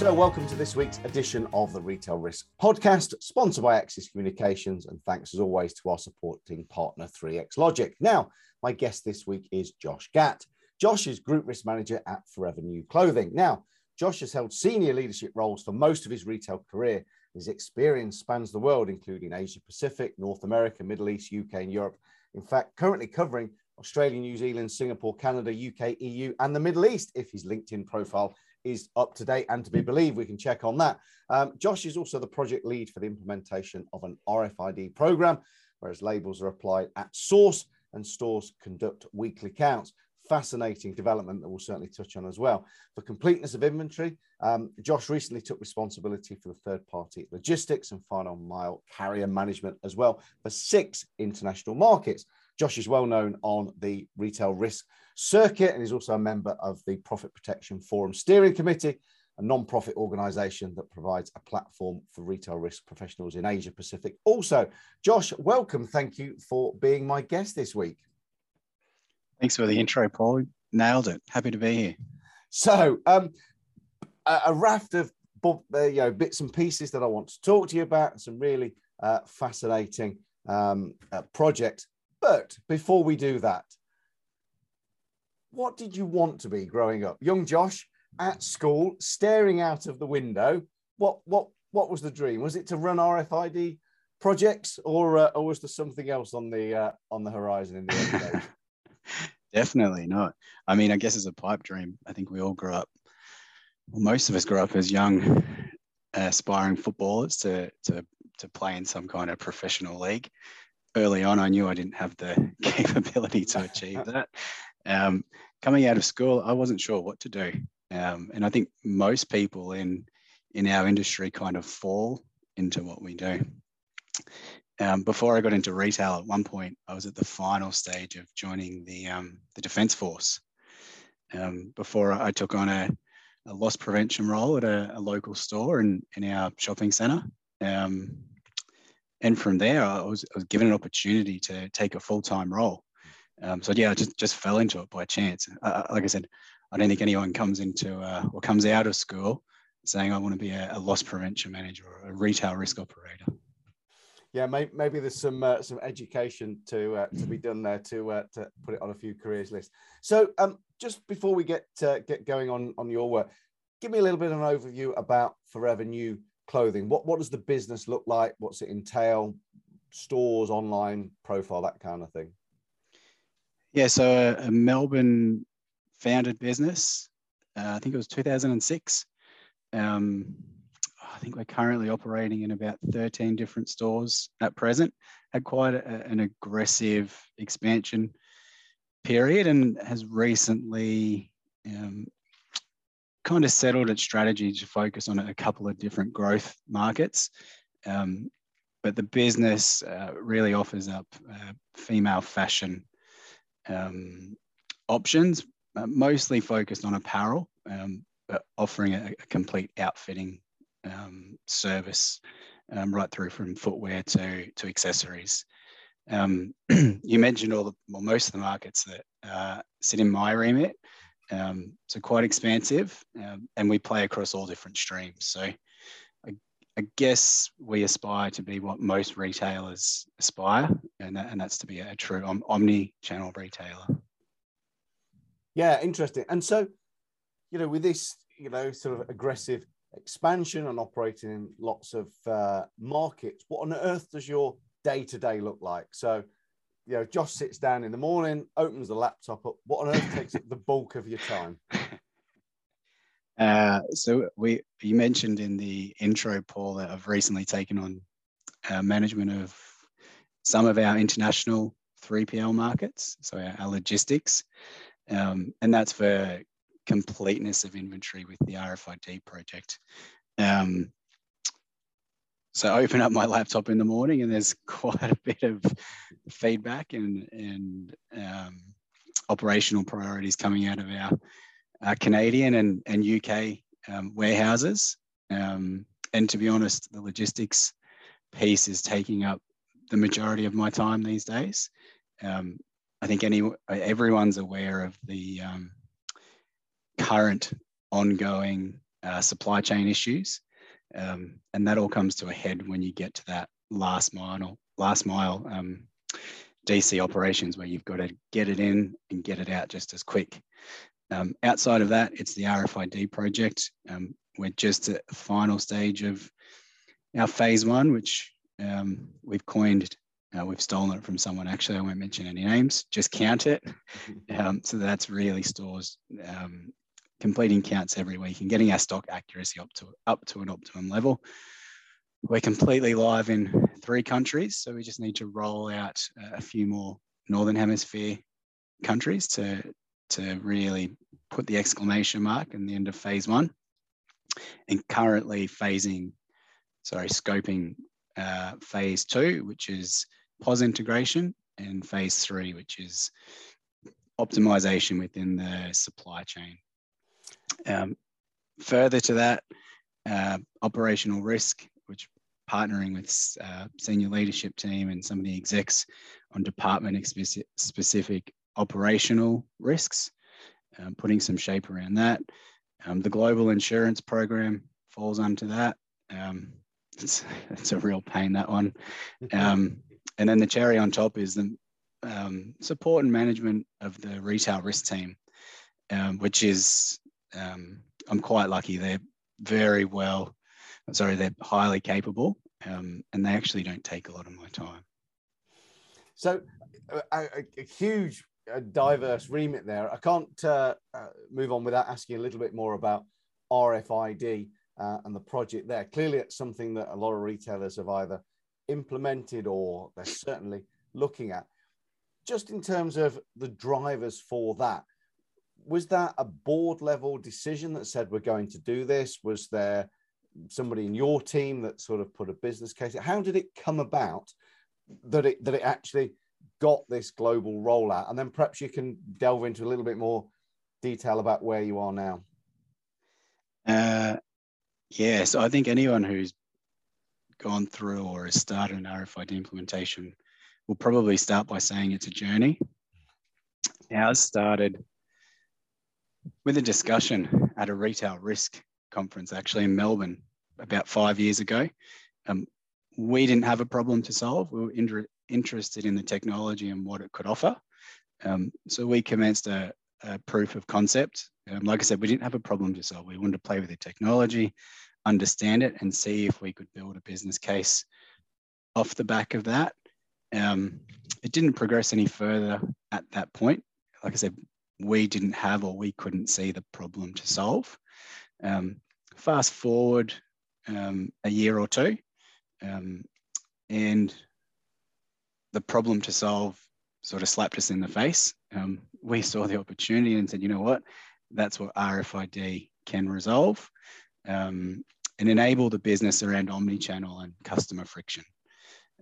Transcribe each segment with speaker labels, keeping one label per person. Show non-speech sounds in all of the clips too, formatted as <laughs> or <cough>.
Speaker 1: So, welcome to this week's edition of the Retail Risk Podcast, sponsored by Axis Communications. And thanks as always to our supporting partner, 3X Logic. Now, my guest this week is Josh Gatt. Josh is Group Risk Manager at Forever New Clothing. Now, Josh has held senior leadership roles for most of his retail career. His experience spans the world, including Asia Pacific, North America, Middle East, UK, and Europe. In fact, currently covering Australia, New Zealand, Singapore, Canada, UK, EU, and the Middle East, if his LinkedIn profile is up to date and to be believed. We can check on that. Um, Josh is also the project lead for the implementation of an RFID program, whereas labels are applied at source and stores conduct weekly counts. Fascinating development that we'll certainly touch on as well. For completeness of inventory, um, Josh recently took responsibility for the third party logistics and final mile carrier management as well for six international markets. Josh is well known on the retail risk circuit and is also a member of the Profit Protection Forum Steering Committee, a non-profit organization that provides a platform for retail risk professionals in Asia Pacific. Also, Josh, welcome. Thank you for being my guest this week.
Speaker 2: Thanks for the intro, Paul. Nailed it. Happy to be here.
Speaker 1: So, um, a, raft of uh, you know bits and pieces that I want to talk to you about. Some really uh, fascinating um, uh, projects. But before we do that, what did you want to be growing up? Young Josh at school, staring out of the window. What what what was the dream? Was it to run RFID projects, or uh, or was there something else on the uh, on the horizon in the? <laughs>
Speaker 2: Definitely not. I mean, I guess it's a pipe dream. I think we all grew up. Well, most of us grew up as young, aspiring footballers to to to play in some kind of professional league. Early on, I knew I didn't have the <laughs> capability to achieve that. Um, coming out of school, I wasn't sure what to do, um, and I think most people in in our industry kind of fall into what we do. Um, before I got into retail, at one point I was at the final stage of joining the um, the Defence Force. Um, before I took on a, a loss prevention role at a, a, local store in, in our shopping centre. Um, and from there, I was, I was given an opportunity to take a full time role. Um, so yeah, I just just fell into it by chance. Uh, like I said, I don't think anyone comes into uh, or comes out of school saying I want to be a, a loss prevention manager or a retail risk operator.
Speaker 1: Yeah, maybe, maybe there's some uh, some education to uh, to be done there to uh, to put it on a few careers lists. So um, just before we get uh, get going on on your work, give me a little bit of an overview about Forever New Clothing. What what does the business look like? What's it entail? Stores, online profile, that kind of thing.
Speaker 2: Yeah, so a, a Melbourne founded business. Uh, I think it was 2006. Um, I think we're currently operating in about 13 different stores at present. Had quite a, an aggressive expansion period and has recently um, kind of settled its strategy to focus on a couple of different growth markets. Um, but the business uh, really offers up uh, female fashion um, options, uh, mostly focused on apparel, um, but offering a, a complete outfitting um, service um, right through from footwear to, to accessories. Um, <clears throat> you mentioned all the, well, most of the markets that uh, sit in my remit. Um, so quite expansive, and we play across all different streams. So I guess we aspire to be what most retailers aspire, and, that, and that's to be a true om- omni-channel retailer.
Speaker 1: Yeah, interesting. And so, you know, with this, you know, sort of aggressive expansion and operating in lots of uh, markets, what on earth does your day to day look like? So, you know, Josh sits down in the morning, opens the laptop up. What on earth takes up the bulk of your time? <laughs>
Speaker 2: Uh, so we you mentioned in the intro, Paul, that I've recently taken on uh, management of some of our international 3PL markets, so our, our logistics, um, and that's for completeness of inventory with the RFID project. Um, so I open up my laptop in the morning and there's <laughs> quite a bit of feedback and, and um, operational priorities coming out of our uh, Canadian and, and UK um, warehouses. Um, and to be honest, the logistics piece is taking up the majority of my time these days. Um, I think any everyone's aware of the um, current ongoing uh, supply chain issues. Um, and that all comes to a head when you get to that last mile, last mile um, DC operations where you've got to get it in and get it out just as quick. Um, outside of that, it's the RFID project. Um, we're just at the final stage of our phase one, which um, we've coined, uh, we've stolen it from someone actually, I won't mention any names, just count it. <laughs> Um, so that's really stores um, completing counts every week and getting our stock accuracy up to, up to an optimum level. We're completely live in three countries, so we just need to roll out a few more Northern Hemisphere countries to, to really put the exclamation mark in the end of phase one. And currently phasing, sorry, scoping uh, phase two, which is POS integration, and phase three, which is optimization within the supply chain. Um, further to that, uh, operational risk, which partnering with uh, senior leadership team and some of the execs on department specific operational risks, um, putting some shape around that. Um, the global insurance program falls under that. Um, <laughs> it's, it's a real pain, that one. Um, and then the cherry on top is the um, support and management of the retail risk team, um, which is, I'm quite lucky. They're very well, sorry, they're highly capable and they actually don't take a lot of my time.
Speaker 1: So, a, a, a huge a diverse remit there. I can't uh, uh, move on without asking a little bit more about RFID uh, and the project there. Clearly, it's something that a lot of retailers have either implemented or they're certainly looking at. Just in terms of the drivers for that, was that a board level decision that said we're going to do this? Was there somebody in your team that sort of put a business case? How did it come about that it that it actually got this global rollout? And then perhaps you can delve into a little bit more detail about where you are now.
Speaker 2: Uh, yeah, so I think anyone who's gone through or has started an RFID implementation will probably start by saying it's a journey. Ours started with a discussion at a retail risk conference actually in Melbourne about five years ago. Um, we didn't have a problem to solve. We were interested in the technology and what it could offer. Um, so we commenced a, a proof of concept. Um, like I said, we didn't have a problem to solve. We wanted to play with the technology, understand it, and see if we could build a business case off the back of that. Um, it didn't progress any further at that point. Like I said, we didn't have or we couldn't see the problem to solve. Um, fast forward um, a year or two, um, and the problem to solve sort of slapped us in the face. Um, we saw the opportunity and said, you know what, that's what RFID can resolve um, and enable the business around omni-channel and customer friction.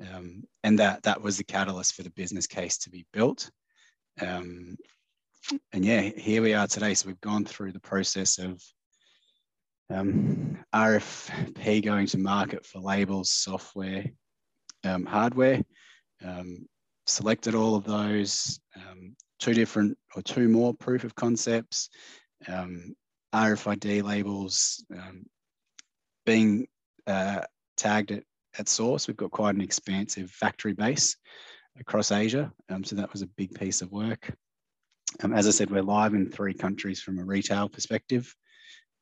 Speaker 2: Um, and that that was the catalyst for the business case to be built. Um, and yeah, here we are today. So we've gone through the process of um, RFP going to market for labels, software, um, hardware, um, selected all of those, um, two different or two more proof of concepts, um, RFID labels um, being uh, tagged at, at source. We've got quite an expansive factory base across Asia. So that was a big piece of work. Um, as I said, we're live in three countries from a retail perspective.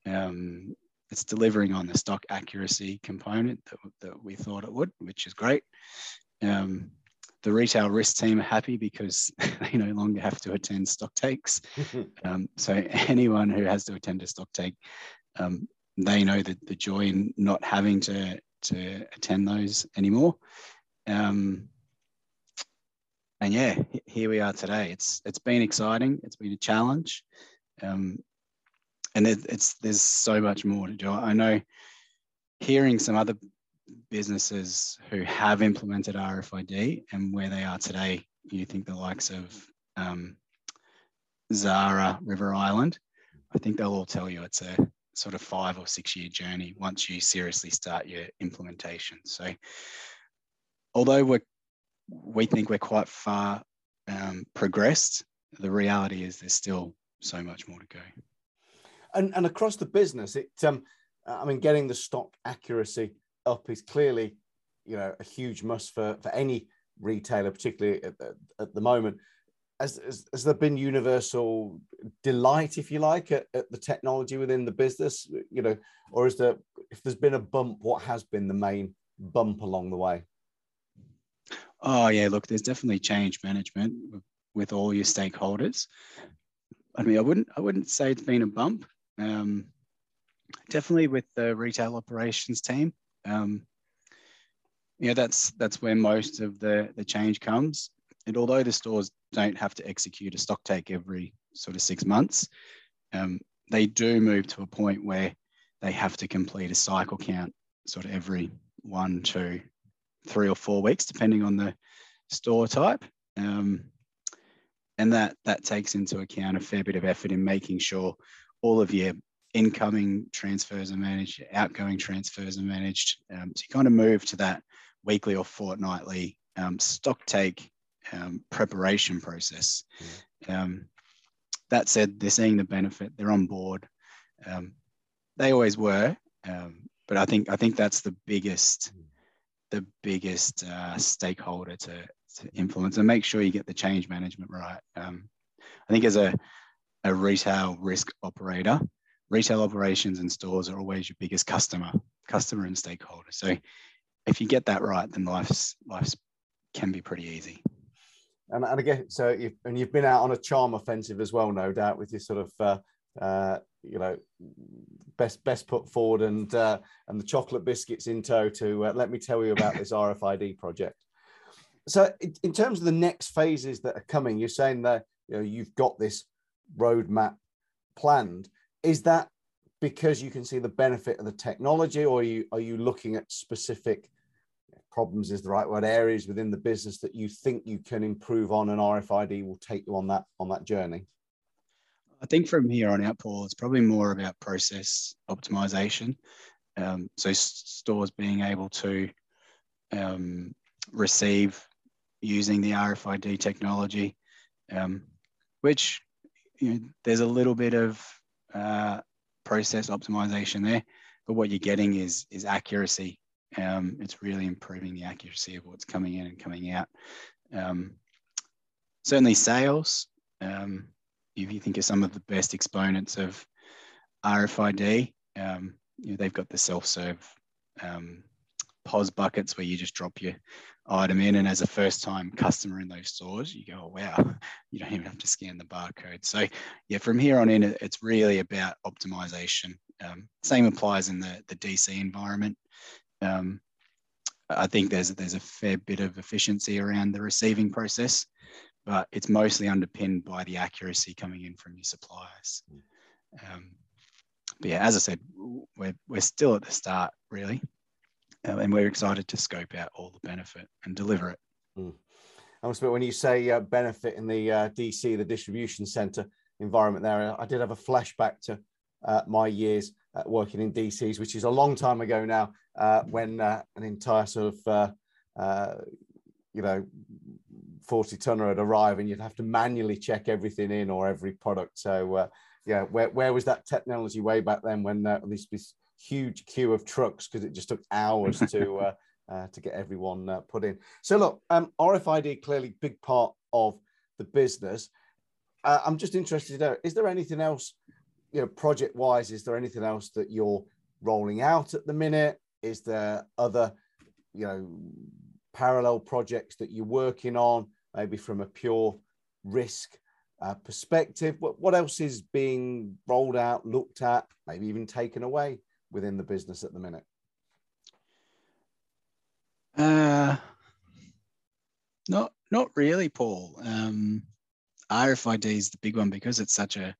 Speaker 2: Um, it's delivering on the stock accuracy component that, that we thought it would, which is great. Um, the retail risk team are happy because <laughs> they no longer have to attend stock takes. <laughs> um, so anyone who has to attend a stock take, um, they know the, the joy in not having to, to attend those anymore. Um, and yeah, here we are today. It's it's been exciting. It's been a challenge, um, and it, it's there's so much more to do. I know hearing some other businesses who have implemented RFID and where they are today, you think the likes of um, Zara, River Island, I think they'll all tell you it's a sort of five or six year journey once you seriously start your implementation. So, although we we think we're quite far um, progressed, the reality is there's still so much more to go.
Speaker 1: and, and across the business, it um, I mean, getting the stock accuracy up is clearly, you know, a huge must for for any retailer, particularly at, at, at the moment. Has, has, has, there been universal delight, if you like, at, at, the technology within the business? You know, or is there, if there's been a bump, what has been the main bump along the way?
Speaker 2: Oh yeah, look, there's definitely change management with all your stakeholders. I mean, I wouldn't, I wouldn't say it's been a bump. Um, definitely with the retail operations team. Um, yeah, that's that's where most of the the change comes. And although the stores don't have to execute a stock take every sort of six months, um, they do move to a point where they have to complete a cycle count sort of every one, two, three or four weeks, depending on the store type. Um, and that that takes into account a fair bit of effort in making sure all of your incoming transfers are managed, outgoing transfers are managed. Um, so you kind of move to that weekly or fortnightly um, stock take um, preparation process. Mm. that said, they're seeing the benefit. They're on board. Um, they always were, um, but I think I think that's the biggest mm. The biggest uh, stakeholder to, to influence and make sure you get the change management right. Um, I think as a a retail risk operator, retail operations and stores are always your biggest customer, customer and stakeholder. So if you get that right, then life's life's can be pretty easy.
Speaker 1: And, and again, so you've, and you've been out on a charm offensive as well, no doubt, with your sort of uh, uh, you know best best put forward and uh, and the chocolate biscuits in tow to uh, let me tell you about this <laughs> RFID project. So in terms of the next phases that are coming, you're saying that you know you've got this roadmap planned. Is that because you can see the benefit of the technology or are you are you looking at specific problems is the right word areas within the business that you think you can improve on and rfid will take you on that on that journey
Speaker 2: i think from here on out paul it's probably more about process optimization um, so stores being able to um, receive using the rfid technology um, which you know, there's a little bit of uh, process optimization there, but what you're getting is is accuracy. Um, it's really improving the accuracy of what's coming in and coming out. Um, certainly, sales. Um, if you think of some of the best exponents of RFID, um, you know, they've got the self-serve um, POS buckets where you just drop your item in. And as a first time customer in those stores, you go, oh, wow, <laughs> you don't even have to scan the barcode. So, yeah, from here on in, it's really about optimization. Um, same applies in the, the DC environment. Um, I think there's, there's a fair bit of efficiency around the receiving process, but it's mostly underpinned by the accuracy coming in from your suppliers. Um, but yeah, as I said, we're, we're still at the start, really uh, and we're excited to scope out all the benefit and deliver it. Mm.
Speaker 1: I must admit, when you say uh, benefit in the uh, DC, the distribution center environment there, I did have a flashback to uh, my years working in DCs, which is a long time ago now, uh, when uh, an entire sort of, you know, 40 tonner would arrive and you'd have to manually check everything in or every product. So, yeah, where, where was that technology way back then when uh, this, this huge queue of trucks because it just took hours to <laughs> uh, uh, to get everyone uh, put in. So look, um, RFID clearly big part of the business. Uh, I'm just interested to know: is there anything else, you know, project wise? Is there anything else that you're rolling out at the minute? Is there other, you know, parallel projects that you're working on, maybe from a pure risk uh, perspective? What, what else is being rolled out, looked at, maybe even taken away within the business at the minute?
Speaker 2: Uh, not not really, Paul. Um, RFID is the big one because it's such a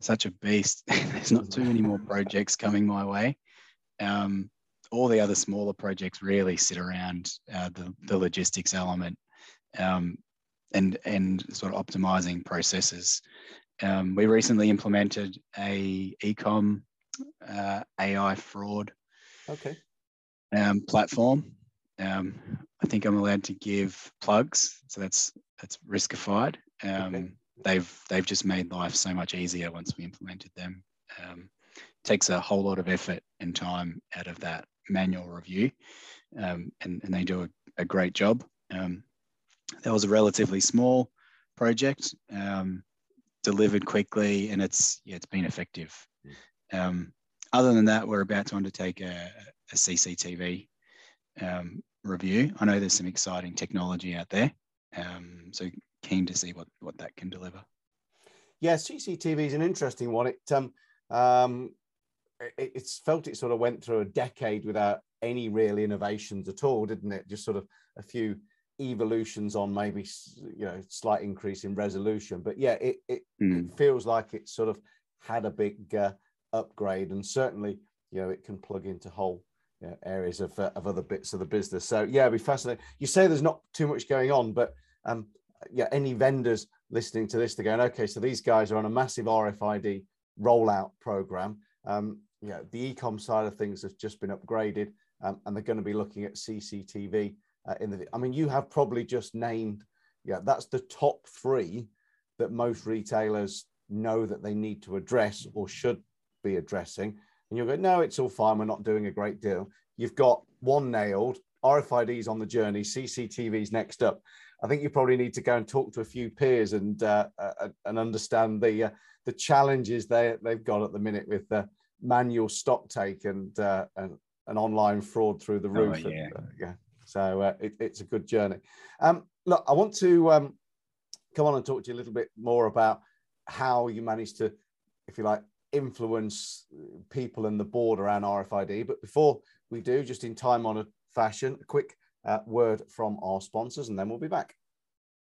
Speaker 2: such a beast. <laughs> There's not too many more projects coming my way. Um, all the other smaller projects really sit around uh, the, the logistics element um, and and sort of optimizing processes. Um, we recently implemented a ecom uh, AI fraud
Speaker 1: okay.
Speaker 2: um, platform. Um, I think I'm allowed to give plugs, so that's that's riskified. Um, okay. They've they've just made life so much easier once we implemented them. takes a whole lot of effort and time out of that manual review, um, and, and they do a, a great job. Um, that was a relatively small project, um, delivered quickly, and it's yeah, it's been effective. Um, other than that, we're about to undertake a, a CCTV um, review. I know there's some exciting technology out there, um, so keen to see what what that can deliver.
Speaker 1: Yeah, CCTV is an interesting one. It um, um, it, it's felt it sort of went through a decade without any real innovations at all, didn't it? Just sort of a few evolutions on maybe you know slight increase in resolution, but yeah, it it, mm. it feels like it sort of had a big uh, upgrade, and certainly you know it can plug into whole you know, areas of uh, of other bits of the business. So yeah, it'd be fascinating. You say there's not too much going on, but um, yeah, any vendors listening to this, they're going, okay, so these guys are on a massive RFID rollout program. Um, yeah, the ecom side of things has just been upgraded, um, and they're going to be looking at CCTV uh, in the. I mean, you have probably just named, yeah, that's the top three that most retailers know that they need to address or should be addressing. And you'll go, no, it's all fine. We're not doing a great deal. You've got one nailed. RFIDs on the journey. CCTVs next up. I think you probably need to go and talk to a few peers and uh, uh, and understand the uh, the challenges they they've got at the minute with the manual stock take and uh, and an online fraud through the oh, roof. Oh, yeah. And, uh, yeah. So uh, it, it's a good journey. Um, look, I want to um, come on and talk to you a little bit more about how you managed to, if you like, influence people in the board around RFID. But before we do, just in time on a fashion, a quick uh, word from our sponsors, and then we'll be back.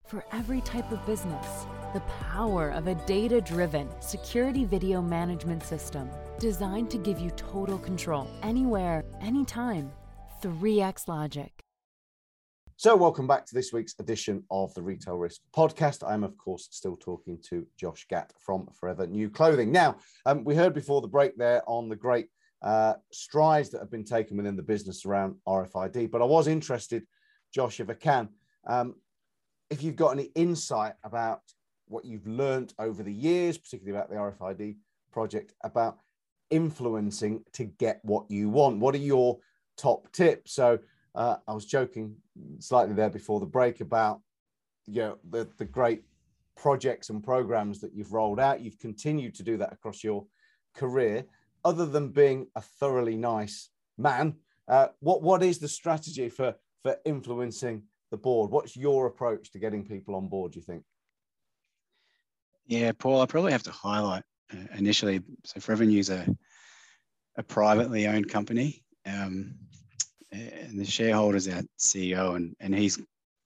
Speaker 3: For every type of business, the power of a data driven security video management system designed to give you total control anywhere, anytime. 3x Logic.
Speaker 1: So, welcome back to this week's edition of the Retail Risk Podcast. I'm, of course, still talking to Josh Gatt from Forever New Clothing. Now, um, we heard before the break there on the great uh, strides that have been taken within the business around RFID, but I was interested, Josh, if I can, um, if you've got any insight about what you've learned over the years, particularly about the RFID project, about influencing to get what you want. What are your top tips? So, uh, I was joking slightly there before the break about you know the the great projects and programs that you've rolled out. You've continued to do that across your career. Other than being a thoroughly nice man, uh, what what is the strategy for for influencing the board? What's your approach to getting people on board? Do you think?
Speaker 2: Yeah, Paul, I probably have to highlight uh, initially. So, Forever New's a a privately owned company. Um, and the shareholders our CEO, and, and he's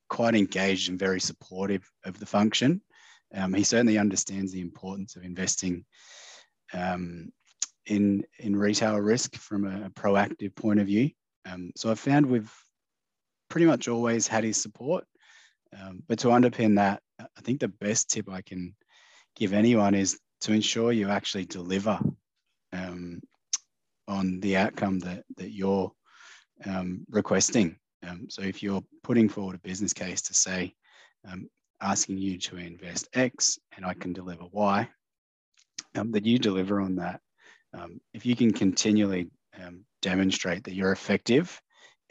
Speaker 2: quite engaged and very supportive of the function. Um, he certainly understands the importance of investing um, in in retail risk from a, proactive point of view. Um, so I've found we've pretty much always had his support. Um, but to underpin that, I think the best tip I can give anyone is to ensure you actually deliver um, on the outcome that that you're um, requesting. Um, so if you're putting forward a business case to say, um, asking you to invest X and I can deliver Y, um, that you deliver on that. Um, if you can continually um, demonstrate that you're effective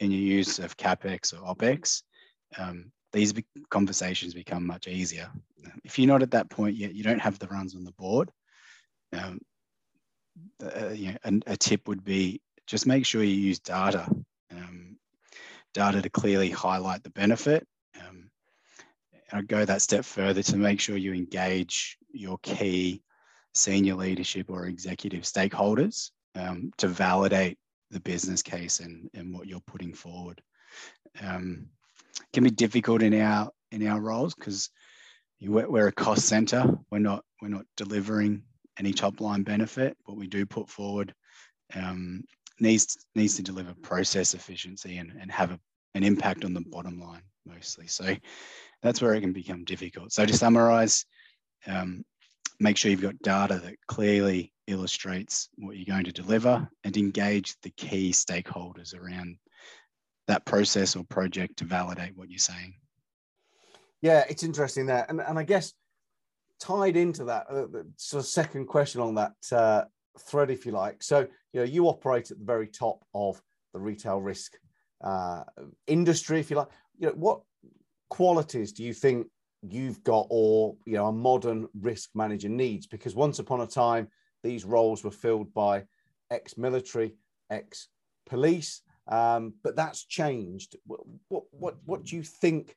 Speaker 2: in your use of CapEx or OpEx, these conversations become much easier. If you're not at that point yet, you don't have the runs on the board. Um, uh, you know, a, tip would be just make sure you use data data to clearly highlight the benefit. Um, I'd go that step further to make sure you engage your key senior leadership or executive stakeholders um, to validate the business case and, and what you're putting forward. Um, can be difficult in our in our roles because we're a cost center. We're not we're not delivering any top line benefit. but we do put forward um, needs needs to deliver process efficiency and, and have a, an impact on the bottom line mostly. So that's where it can become difficult. So to summarize, um, make sure you've got data that clearly illustrates what you're going to deliver and engage the key stakeholders around that process or project to validate what you're saying.
Speaker 1: Yeah, it's interesting there. And, and I guess tied into that, uh, sort of second question on that, uh, thread, if you like. So, you know, you operate at the very top of the retail risk uh, industry, if you like. You know, what qualities do you think you've got, or you know, a modern risk manager needs? Because once upon a time, these roles were filled by ex-military, ex-police, um, but that's changed. What, what, what, what do you think?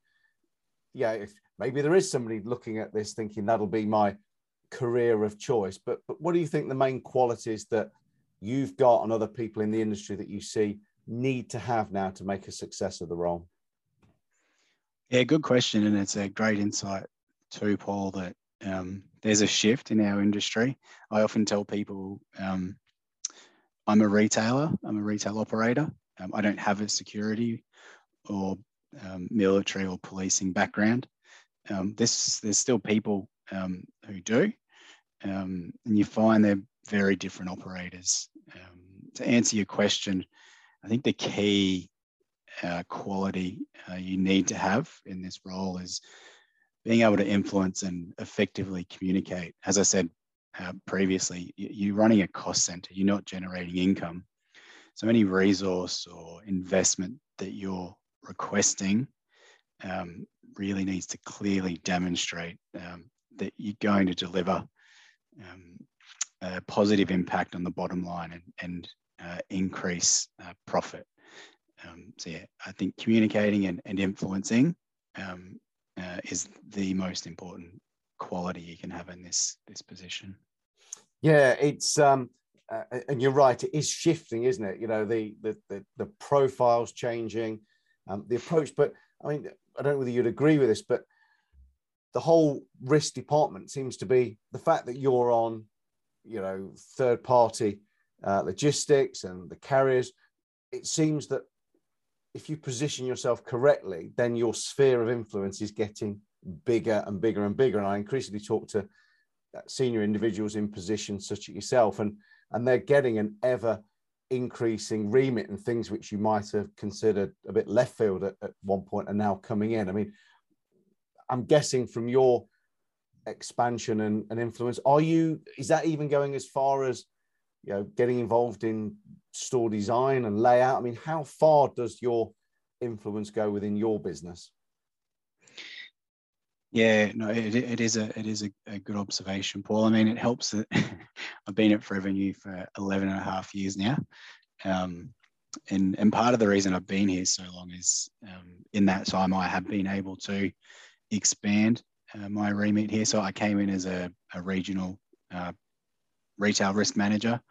Speaker 1: Yeah, if maybe there is somebody looking at this thinking that'll be my career of choice. But but what do you think the main qualities that you've got and other people in the industry that you see need to have now to make a success of the role?
Speaker 2: Yeah, good question, and it's a great insight too, Paul. That um, there's a shift in our industry. I often tell people um, I'm a retailer, I'm a retail operator. Um, I don't have a security or um, military or policing background. Um, this there's still people um, who do, and you find they're very different operators. Um, to answer your question, I think the key uh, quality uh, you need to have in this role is being able to influence and effectively communicate. As I said uh, previously, you're running a cost center, you're not generating income. So, any resource or investment that you're requesting um, really needs to clearly demonstrate um, that you're going to deliver um, a positive impact on the bottom line and, and uh, increase uh, profit. Um, so yeah, I think communicating and, and influencing um, uh, is the most important quality you can have in this this position.
Speaker 1: Yeah, it's um, uh, and you're right. It is shifting, isn't it? You know, the the the, the profiles changing, um, the approach. But I mean, I don't know whether you'd agree with this, but the whole risk department seems to be the fact that you're on, you know, third party uh, logistics and the carriers. It seems that if you position yourself correctly, then your sphere of influence is getting bigger and bigger and bigger. And I increasingly talk to uh, senior individuals in positions such as yourself, and and they're getting an ever increasing remit and things which you might have considered a bit left field at, at one point are now coming in. I mean, I'm guessing from your expansion and, and influence, are you is that even going as far as you know getting involved in store design and layout? I mean, how far does your influence go within your business?
Speaker 2: Yeah, no, it, it is a it is a, a, good observation, Paul. I mean, it helps that <laughs> I've been at Forever New for 11 and a half years now. Um, and, and part of the reason I've been here so long is um, in that time I have been able to expand uh, my remit here. So I came in as a, a regional uh, retail risk manager,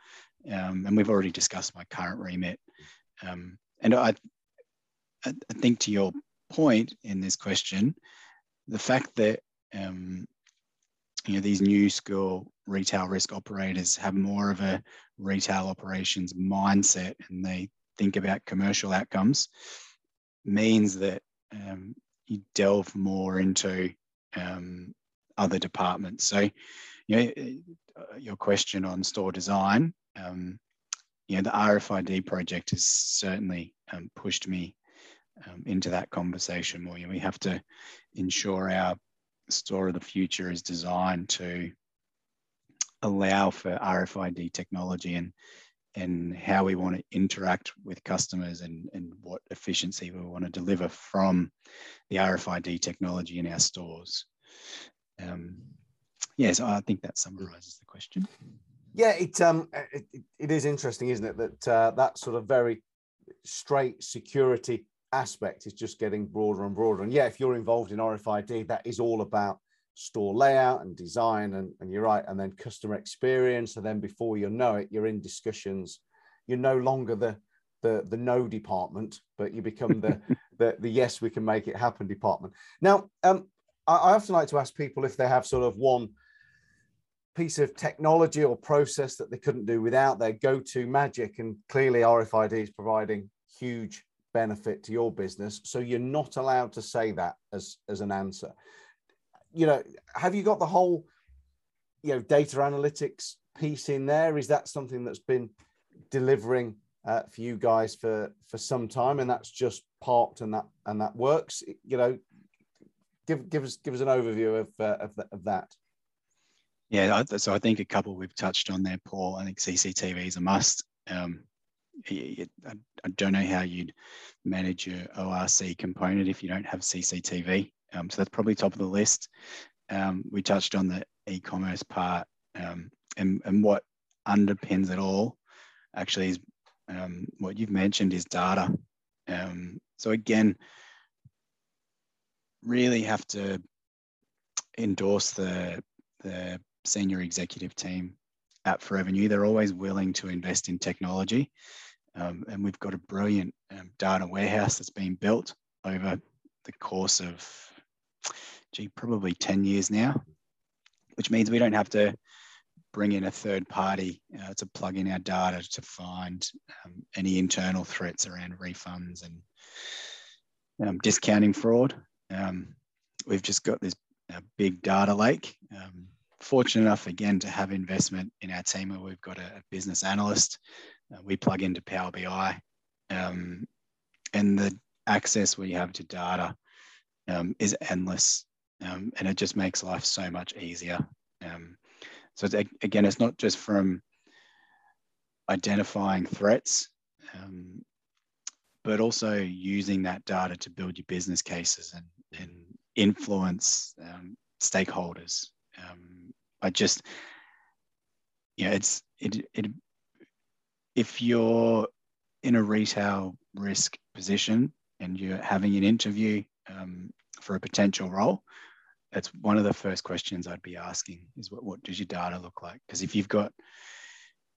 Speaker 2: um, and we've already discussed my current remit. Um, and I, I think to your point in this question, the fact that um, you know these new school retail risk operators have more of a retail operations mindset and they think about commercial outcomes means that um, you delve more into um, other departments. So, you know, uh, your question on store design, um, you know, the RFID project has certainly um, pushed me um, into that conversation more. You know, we have to ensure our store of the future is designed to allow for RFID technology and and how we want to interact with customers and, and what efficiency we want to deliver from the RFID technology in our stores. Um, yes, I think that summarizes the question.
Speaker 1: Yeah, it, um, it, it is interesting, isn't it, that uh, that sort of very straight security aspect is just getting broader and broader. And yeah, if you're involved in RFID, that is all about store layout and design and, and you're right and then customer experience. And then before you know it you're in discussions. You're no longer the the the no department but you become the <laughs> the, the yes we can make it happen department. Now um I, I often like to ask people if they have sort of one piece of technology or process that they couldn't do without their go-to magic. And clearly rfid is providing huge benefit to your business. So you're not allowed to say that as as an answer you know, have you got the whole, you know, data analytics piece in there? Is that something that's been delivering uh, for you guys for for some time, and that's just parked and that and that works? You know, give give us give us an overview of uh, of, the, of that.
Speaker 2: Yeah, so I think a couple we've touched on there, Paul. I think CCTV is a must. Um, I don't know how you'd manage your ORC component if you don't have CCTV. Um, so that's probably top of the list. Um, we touched on the e-commerce part um, and, and what underpins it all actually is um, what you've mentioned is data. Um, so again, really have to endorse the, the senior executive team at Forever New. They're always willing to invest in technology. Um, and we've got a brilliant um, data warehouse that's been built over the course of, gee, probably 10 years now, which means we don't have to bring in a third party uh, to plug in our data to find um, any internal threats around refunds and um, discounting fraud. Um, we've just got this uh, big data lake um, fortunate enough again to have investment in our team where we've got a, a business analyst. Uh, we plug into Power BI, um, and the access we have to data um, is endless, um, and it just makes life so much easier. Um, so it's, again, it's not just from identifying threats, um, but also using that data to build your business cases and, and influence um, stakeholders um, I just, yeah, it's it it. If you're in a retail risk position and you're having an interview um, for a potential role, that's one of the first questions I'd be asking is what, what does your data look like? Because if you've got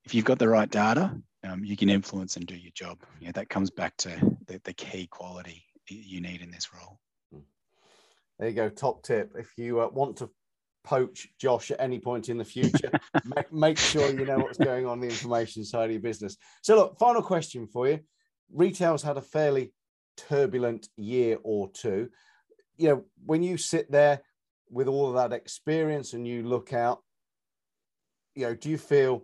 Speaker 2: if you've got the right data, um, you can influence and do your job. Yeah, that comes back to the, the key quality you need in this role.
Speaker 1: There you go. Top tip. If you uh, want to poach Josh at any point in the future. <laughs> make, make, sure you know what's going on the information side of your business. So, look, final question for you. Retail's had a fairly turbulent year or two. You know, when you sit there with all of that experience and you look out, you know, do you feel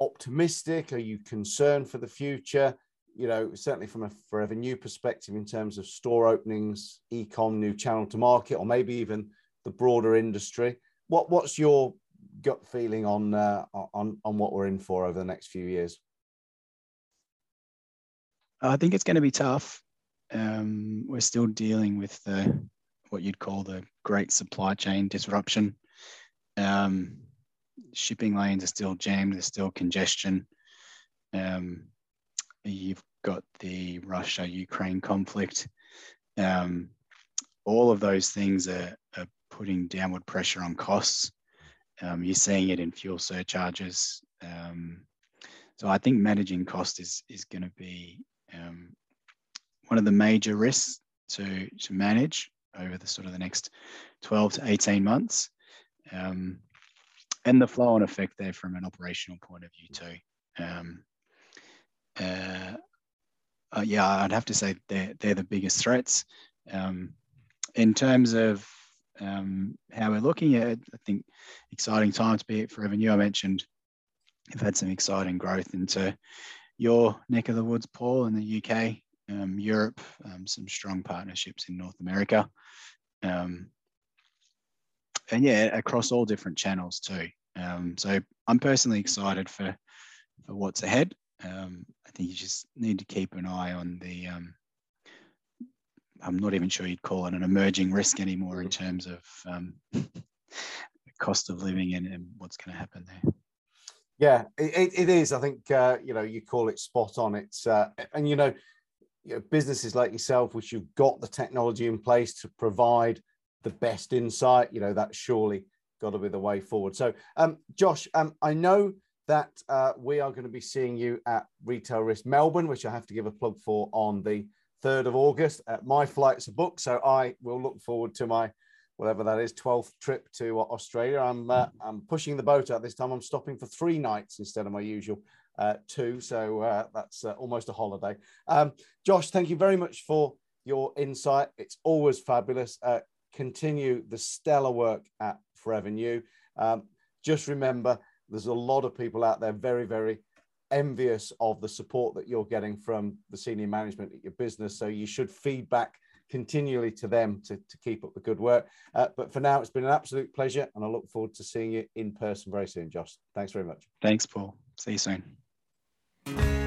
Speaker 1: optimistic? Are you concerned for the future? You know, certainly from a forever new perspective in terms of store openings, e-com, new channel to market, or maybe even the broader industry. What what's your gut feeling on uh, on on what we're in for over the next few years?
Speaker 2: I think it's going to be tough. Um, we're still dealing with the what you'd call the great supply chain disruption. Um, shipping lanes are still jammed. There's still congestion. Um, you've got the Russia-Ukraine conflict. Um, all of those things are, are putting downward pressure on costs. Um, you're seeing it in fuel surcharges. Um, so I think managing cost is is going to be um, one of the major risks to to manage over the sort of the next 12 to 18 months. Um, and the flow on effect there from an operational point of view too. Um, uh, uh, yeah, I'd have to say they're, they're the biggest threats. Um, in terms of um, how we're looking at it. I think exciting time to be it Forever New. I mentioned you've had some exciting growth into your neck of the woods, Paul, in the UK, um, Europe, um, some strong partnerships in North America. Um, and yeah, across all different channels too. Um, so I'm personally excited for, for what's ahead. Um, I think you just need to keep an eye on the I'm not even sure you'd call it an emerging risk anymore in terms of um, cost of living and, and what's going to happen there.
Speaker 1: Yeah, it, it is. I think uh, you know you call it spot on. It's uh, and you know, you know businesses like yourself, which you've got the technology in place to provide the best insight. You know that's surely got to be the way forward. So, um, Josh, um, I know that uh, we are going to be seeing you at Retail Risk Melbourne, which I have to give a plug for on the 3rd of August. Uh, my flight's booked, so I will look forward to my whatever that is 12th trip to Australia. I'm uh, I'm pushing the boat out this time. I'm stopping for three nights instead of my usual uh, two, so uh, that's uh, almost a holiday. Um, Josh, thank you very much for your insight. It's always fabulous. Uh, continue the stellar work at Forever New. Um, just remember, there's a lot of people out there very, very envious of the support that you're getting from the senior management at your business. So you should feedback continually to them to, to keep up the good work. Uh, but for now, it's been an absolute pleasure, and I look forward to seeing you in person very soon, Josh. Thanks very much.
Speaker 2: Thanks, Paul. See you soon. Thank you.